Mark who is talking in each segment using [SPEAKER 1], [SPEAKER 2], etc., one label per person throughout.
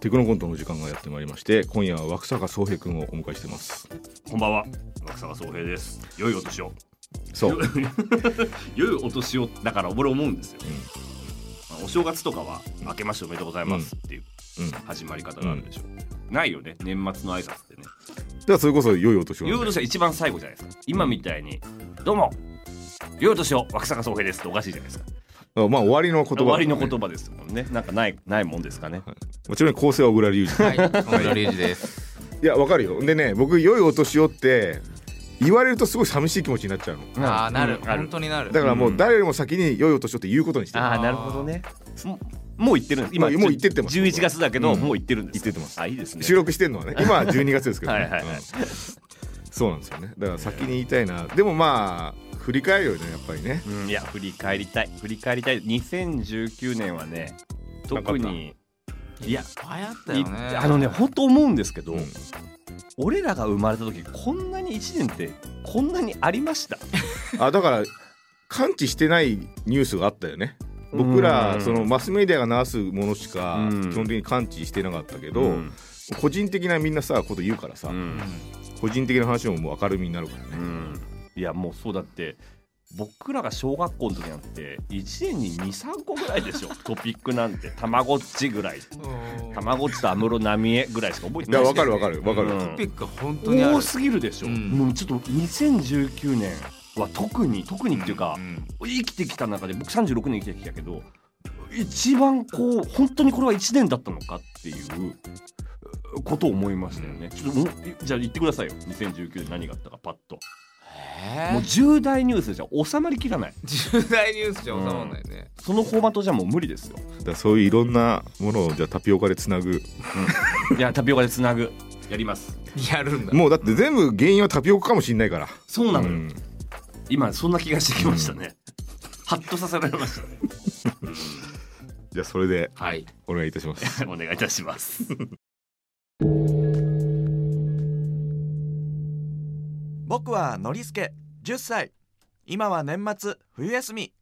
[SPEAKER 1] テクノコントの時間がやってまいりまして今夜は枠坂宗平君をお迎えしてます。
[SPEAKER 2] こんばんは。若坂総平です。良いお年を。
[SPEAKER 1] そう、
[SPEAKER 2] 良いお年をだから俺思うんですよ、まあお正月とかは明けましておめでとうございますっていう
[SPEAKER 1] うん、うん、
[SPEAKER 2] 始まり方があるでしょ、ないよね。年末の挨拶ってね。
[SPEAKER 1] じゃあそれこそ良いお年を、
[SPEAKER 2] 良いお年は一番最後じゃないですか。今みたいにどうも。良いお年を若坂総平ですっておかしいじゃないですか。
[SPEAKER 1] あまあ終わりの言葉、
[SPEAKER 2] 終わりの言葉ですもんね。なんかないないもんですかね。
[SPEAKER 1] もちろん構成は小倉隆二。
[SPEAKER 3] はい、小室隆二です。
[SPEAKER 1] いやわかるよ。でね僕良いお年をって言われるとすごい寂しい気持ちになっちゃうの。
[SPEAKER 3] ああ、なる、
[SPEAKER 2] うん
[SPEAKER 3] 本当になる。
[SPEAKER 1] だからもう誰よりも先に良いお年をって言うことにしてる
[SPEAKER 2] ああなるほどね。もう言ってるんです。今
[SPEAKER 1] もう言ってってます。
[SPEAKER 2] 11月だけど、
[SPEAKER 1] うん。
[SPEAKER 2] もう言ってるんです。
[SPEAKER 1] 言ってってます。
[SPEAKER 2] あいいですね。
[SPEAKER 1] 収録してるのはね。今は12月ですけど、ね。
[SPEAKER 2] はいはいはい。
[SPEAKER 1] うん。そうなんですよね。だから先に言いたいな。でもまあ振り返るよねやっぱりね。
[SPEAKER 2] うん、いや振り返りたい。振り返りたい。2019年はね特にいや
[SPEAKER 3] 流行った
[SPEAKER 2] い
[SPEAKER 3] よね。
[SPEAKER 2] あのね本当思うんですけど、
[SPEAKER 1] うん。
[SPEAKER 2] 俺らが生まれた時こんなに1年ってこんなにありました？
[SPEAKER 1] あだから感知してないニュースがあったよね。僕
[SPEAKER 2] うん。
[SPEAKER 1] らそのマスメディアが流すものしか
[SPEAKER 2] うん。
[SPEAKER 1] 基本的に感知してなかったけど、
[SPEAKER 2] うん。
[SPEAKER 1] 個人的なみんなさこと言うからさ、
[SPEAKER 2] うん。
[SPEAKER 1] 個人的な話ももう明るみになるからね、
[SPEAKER 2] うんいやもうそうだって僕らが小学校の時なんて1年に23個ぐらいでしょ トピックなんて。たまごっちぐらい。
[SPEAKER 3] うん。
[SPEAKER 2] たまごっちと安室奈美恵ぐらいしか覚えてない。
[SPEAKER 1] いやわかるわかるわかる、
[SPEAKER 2] うん。
[SPEAKER 3] トピック本当に。
[SPEAKER 2] 多すぎるでしょ、
[SPEAKER 3] うん。
[SPEAKER 2] もうちょっと2019年は特に特にっていうか、
[SPEAKER 3] ん
[SPEAKER 2] 生きてきた中で僕36年生きてきたけど一番こう本当にこれは1年だったのかっていうことを思いましたよね、ちょっとじゃあ言ってくださいよ。2019年何があったかパッと、
[SPEAKER 3] え
[SPEAKER 2] もう重大ニュースじゃ収まりきらない。
[SPEAKER 3] 重大ニュースじゃ収まんないね。
[SPEAKER 2] そのフォーマットじゃもう無理ですよ。
[SPEAKER 1] だからそういういろんなものをじゃあタピオカでつなぐ。
[SPEAKER 2] いやタピオカでつなぐ。やります。
[SPEAKER 3] やるんだ。
[SPEAKER 1] もうだって全部原因はタピオカかもしんないから。
[SPEAKER 2] そうなのよ、
[SPEAKER 1] うん。
[SPEAKER 2] 今そんな気がしてきましたね、ハッとさせられましたね。
[SPEAKER 1] じゃあそれで
[SPEAKER 3] はい。
[SPEAKER 1] お願いいたします。
[SPEAKER 2] お願いいたします
[SPEAKER 4] 僕はのりすけ10歳。今は年末冬休み。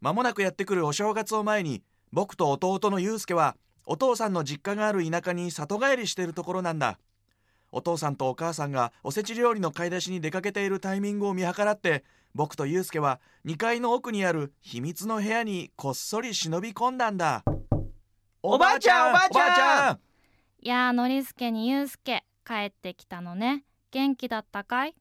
[SPEAKER 4] まもなくやってくるお正月を前に僕と弟のゆうすけはお父さんの実家がある田舎に里帰りしてるところなんだ。お父さんとお母さんがおせち料理の買い出しに出かけているタイミングを見計らって僕とゆうすけは2階の奥にある秘密の部屋にこっそり忍び込んだんだ。
[SPEAKER 5] おばあちゃんおばあちゃん！
[SPEAKER 4] おばあちゃん！
[SPEAKER 5] やあのりすけにゆうすけ帰ってきたのね。元気だったかい？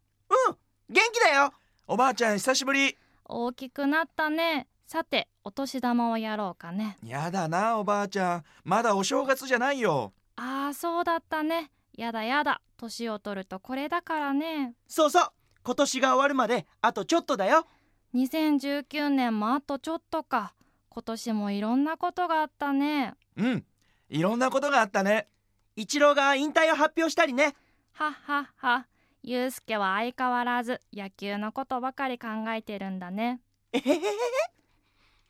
[SPEAKER 5] 元気だよ。
[SPEAKER 4] おばあちゃん久しぶり。
[SPEAKER 5] 大きくなったね。さてお年玉をやろうかね。
[SPEAKER 4] やだなおばあちゃん。まだお正月じゃないよ。
[SPEAKER 5] ああそうだったね。やだやだ。年を取るとこれだからね。
[SPEAKER 6] そうそう今年が終わるまであとちょっとだよ。
[SPEAKER 5] 2019年もあとちょっとか。今年もいろんなことがあったね。
[SPEAKER 4] うんいろんなことがあったね。
[SPEAKER 6] 一郎が引退を発表したりね。
[SPEAKER 5] はっはっはゆうすけは相変わらず野球のことばかり考えてるんだね。
[SPEAKER 6] えへへへ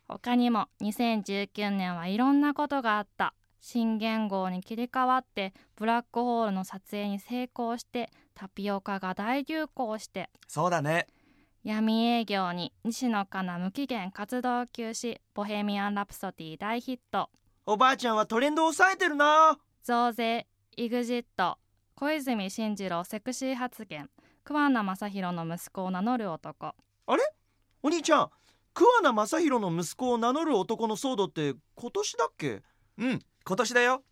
[SPEAKER 5] 他にも2019年はいろんなことがあった。新元号に切り替わってブラックホールの撮影に成功してタピオカが大流行して。
[SPEAKER 4] そうだね。
[SPEAKER 5] 闇営業に西野カナ無期限活動休止。ボヘミアン・ラプソディ大ヒット。
[SPEAKER 6] おばあちゃんはトレンドを抑えてるな。
[SPEAKER 5] 増税 EXIT 小泉進次郎セクシー発言。桑名正宏の息子を名乗る男。
[SPEAKER 6] お兄ちゃん桑名正宏の息子を名乗る男の騒動って今年だっけ？
[SPEAKER 4] うん今年だよ。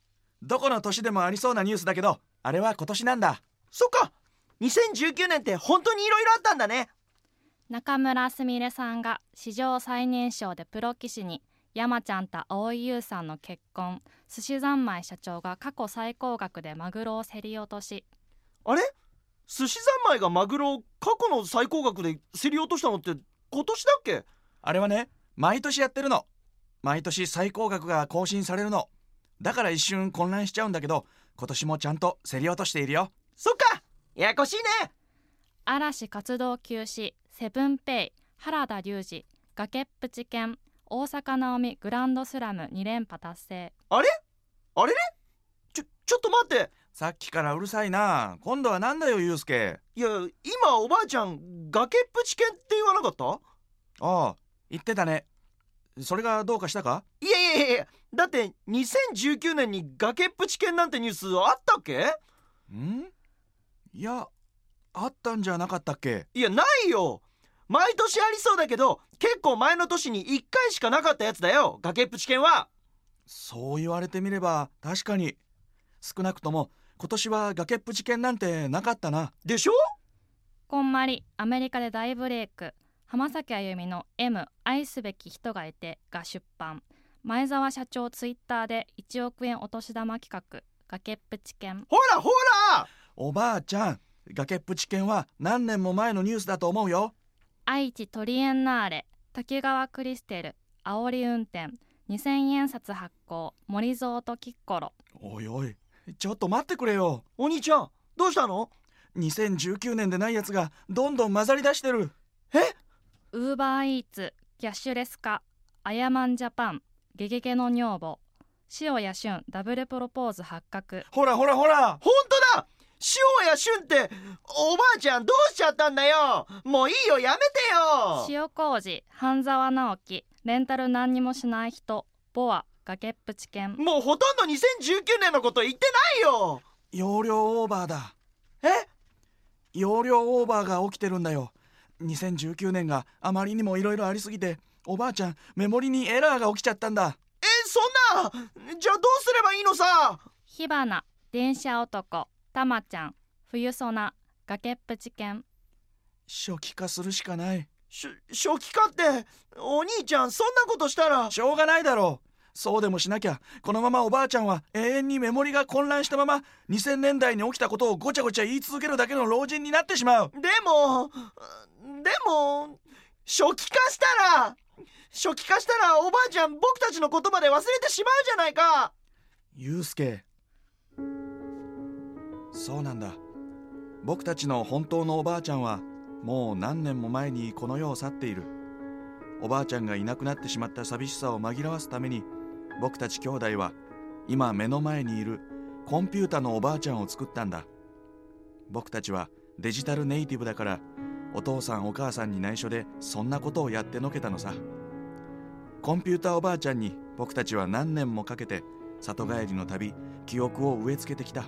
[SPEAKER 4] どこの年でもありそうなニュースだけどあれは今年なんだ。
[SPEAKER 6] そっか。2019年って本当にいろいろあったんだね。
[SPEAKER 5] 中村すみれさんが史上最年少でプロ棋士に山ちゃんと蒼井優さんの結婚。寿司三昧社長が過去最高額でマグロを競り落とし。
[SPEAKER 6] あれ？寿司三昧がマグロを過去の最高額で競り落としたのって今年だっけ？
[SPEAKER 4] あれはね毎年やってるの。毎年最高額が更新されるの。だから一瞬混乱しちゃうんだけど今年もちゃんと競り落としているよ。
[SPEAKER 6] そっか！ややこしいね！
[SPEAKER 5] 嵐活動休止。セブンペイ。原田龍二。崖っぷち犬大坂なおみグランドスラム2連覇達成。
[SPEAKER 6] あれ？れちょちょっと待って。
[SPEAKER 4] さっきからうるさいな。今度はなんだよゆうすけ
[SPEAKER 6] いや今おばあちゃん崖っぷち犬って言わなかった？
[SPEAKER 4] ああ言ってたね。それがどうかしたか？
[SPEAKER 6] いやいやいやいやだって2019年に崖っぷち犬なんてニュースあったっけ？
[SPEAKER 4] ん？いやあったんじゃなかったっけ？
[SPEAKER 6] いやないよ毎年ありそうだけど結構前の年に1回しかなかったやつだよ崖っぷち犬は。
[SPEAKER 4] そう言われてみれば確かに。少なくとも今年は崖っぷち犬なんてなかったな。
[SPEAKER 6] でしょ？
[SPEAKER 5] こんまりアメリカで大ブレイク。浜崎あゆみの M 愛すべき人がいてが出版。前澤社長ツイッターで1億円お年玉企画。崖っぷち犬。
[SPEAKER 6] ほらほら！
[SPEAKER 4] おばあちゃん崖っぷち犬は何年も前のニュースだと思うよ
[SPEAKER 5] 愛知トリエンナーレ滝川クリステル煽り運転2000円札発行森蔵とキッコロ
[SPEAKER 4] おいおいちょっと待ってくれよ。
[SPEAKER 6] お兄ちゃんどうしたの
[SPEAKER 4] ？2019年でないやつがどんどん混ざり出してる。
[SPEAKER 5] ウーバーイーツキャッシュレス化アヤマンジャパンゲゲゲの女房塩谷俊ダブルプロポーズ発覚。
[SPEAKER 4] ほらほらほら
[SPEAKER 6] 本当だ塩谷俊っておばあちゃんどうしちゃったんだよ。もういいよやめてよ。
[SPEAKER 5] 塩麹半沢直樹レンタル何にもしない人ボア崖っぷち犬。
[SPEAKER 6] もうほとんど2019年のこと言ってないよ。
[SPEAKER 4] 容量オーバーだ。
[SPEAKER 6] え？
[SPEAKER 4] 容量オーバーが起きてるんだよ。2019年があまりにもいろいろありすぎておばあちゃんメモリにエラーが起きちゃったんだ。
[SPEAKER 6] えそんな！じゃあどうすればいいのさ？
[SPEAKER 5] 火花電車男たまちゃん冬ソナ崖っぷち犬。
[SPEAKER 4] 初期化するしかない。
[SPEAKER 6] し初期化ってお兄ちゃんそんなことしたら
[SPEAKER 4] しょうがないだろう。そうでもしなきゃこのままおばあちゃんは永遠にメモリが混乱したまま2000年代に起きたことをごちゃごちゃ言い続けるだけの老人になってしまう。
[SPEAKER 6] でもでも初期化したら初期化したらおばあちゃん僕たちの言葉で忘れてしまうじゃないか。
[SPEAKER 4] ゆうすけそうなんだ。僕たちの本当のおばあちゃんはもう何年も前にこの世を去っている。おばあちゃんがいなくなってしまった寂しさを紛らわすために僕たち兄弟は今目の前にいるコンピュータのおばあちゃんを作ったんだ。僕たちはデジタルネイティブだからお父さんお母さんに内緒でそんなことをやってのけたのさ。コンピューターおばあちゃんに僕たちは何年もかけて里帰りの旅記憶を植え付けてきた。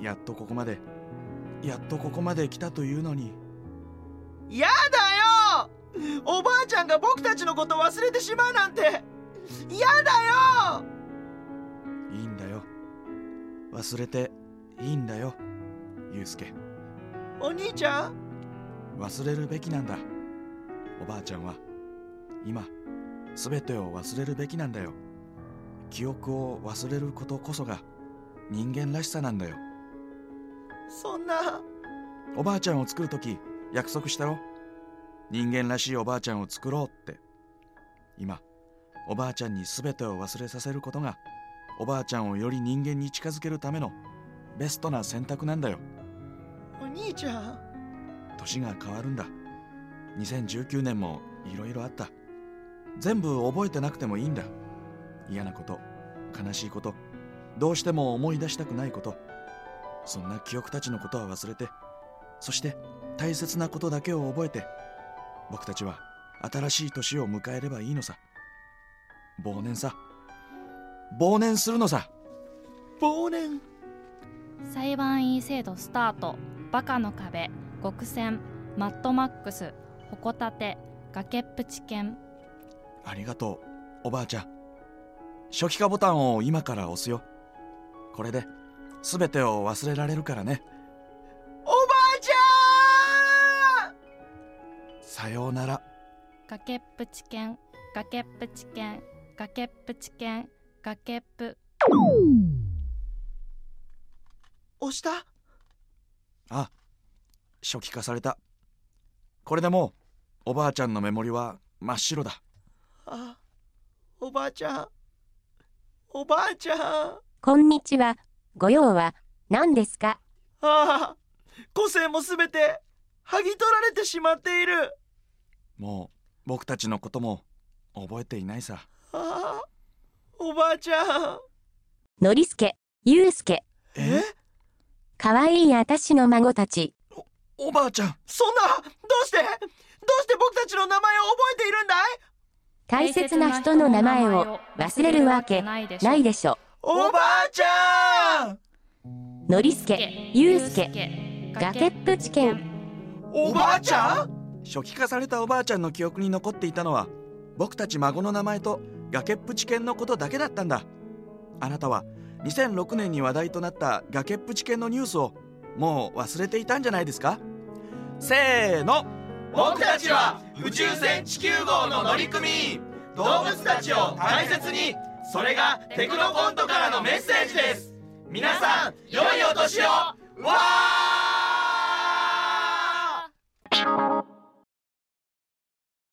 [SPEAKER 4] やっとここまでやっとここまで来たというのに。
[SPEAKER 6] やだよ！おばあちゃんが僕たちのこと忘れてしまうなんて！やだよ！
[SPEAKER 4] いいんだよ。忘れていいんだよゆうすけ
[SPEAKER 6] お兄ちゃん？
[SPEAKER 4] 忘れるべきなんだおばあちゃんは。今全てを忘れるべきなんだよ記憶を忘れることこそが人間らしさなんだよ
[SPEAKER 6] そんな。
[SPEAKER 4] おばあちゃんを作るとき約束したろ？人間らしいおばあちゃんを作ろうって。今おばあちゃんに全てを忘れさせることがおばあちゃんをより人間に近づけるためのベストな選択なんだよ。
[SPEAKER 6] お兄ちゃん。
[SPEAKER 4] 年が変わるんだ。2019年もいろいろあった。全部覚えてなくてもいいんだ。嫌なこと悲しいことどうしても思い出したくないことそんな記憶たちのことは忘れてそして大切なことだけを覚えて僕たちは新しい年を迎えればいいのさ。忘年さ。忘年するのさ。
[SPEAKER 6] 忘年。
[SPEAKER 5] 裁判員制度スタート。バカの壁。極戦。マッドマックス。ホコタテ。崖っぷち犬。
[SPEAKER 4] ありがとうおばあちゃん。初期化ボタンを今から押すよ。これで全てを忘れられるからね。
[SPEAKER 6] おばあちゃん！
[SPEAKER 4] さようなら。
[SPEAKER 5] 崖っぷち犬崖っぷち犬崖っぷち犬崖っぷ。
[SPEAKER 6] 押した？
[SPEAKER 4] あ初期化された。これでもうおばあちゃんのメモリは真っ白だ。
[SPEAKER 6] あおばあちゃん。おばあちゃん。あ
[SPEAKER 7] こんにちは。ご用は何ですか？
[SPEAKER 6] あ個性もすべて剥ぎ取られてしまっている。
[SPEAKER 4] もう僕たちのことも覚えていないさ。
[SPEAKER 6] ああおばあちゃん。
[SPEAKER 7] のりすけ、ゆうすけ、
[SPEAKER 6] え？
[SPEAKER 7] かわいいあたしの孫たち。
[SPEAKER 4] おばあちゃん
[SPEAKER 6] そんなどうして？どうして僕たちの名前を覚えているんだい？
[SPEAKER 7] 大切な人の名前を忘れるわけないでしょ。
[SPEAKER 6] おばあちゃん
[SPEAKER 7] ノリスケ、ユウスケ、崖っぷち犬。
[SPEAKER 6] おばあちゃん？
[SPEAKER 4] 初期化されたおばあちゃんの記憶に残っていたのは僕たち孫の名前と崖っぷち犬のことだけだったんだ。あなたは2006年に話題となった崖っぷち犬のニュースをもう忘れていたんじゃないですか？せーの。
[SPEAKER 6] 僕たちは宇宙船地球号の乗組。員動物たちを大切に。それがテクノコントからのメッセージです皆さん良いお年を。わー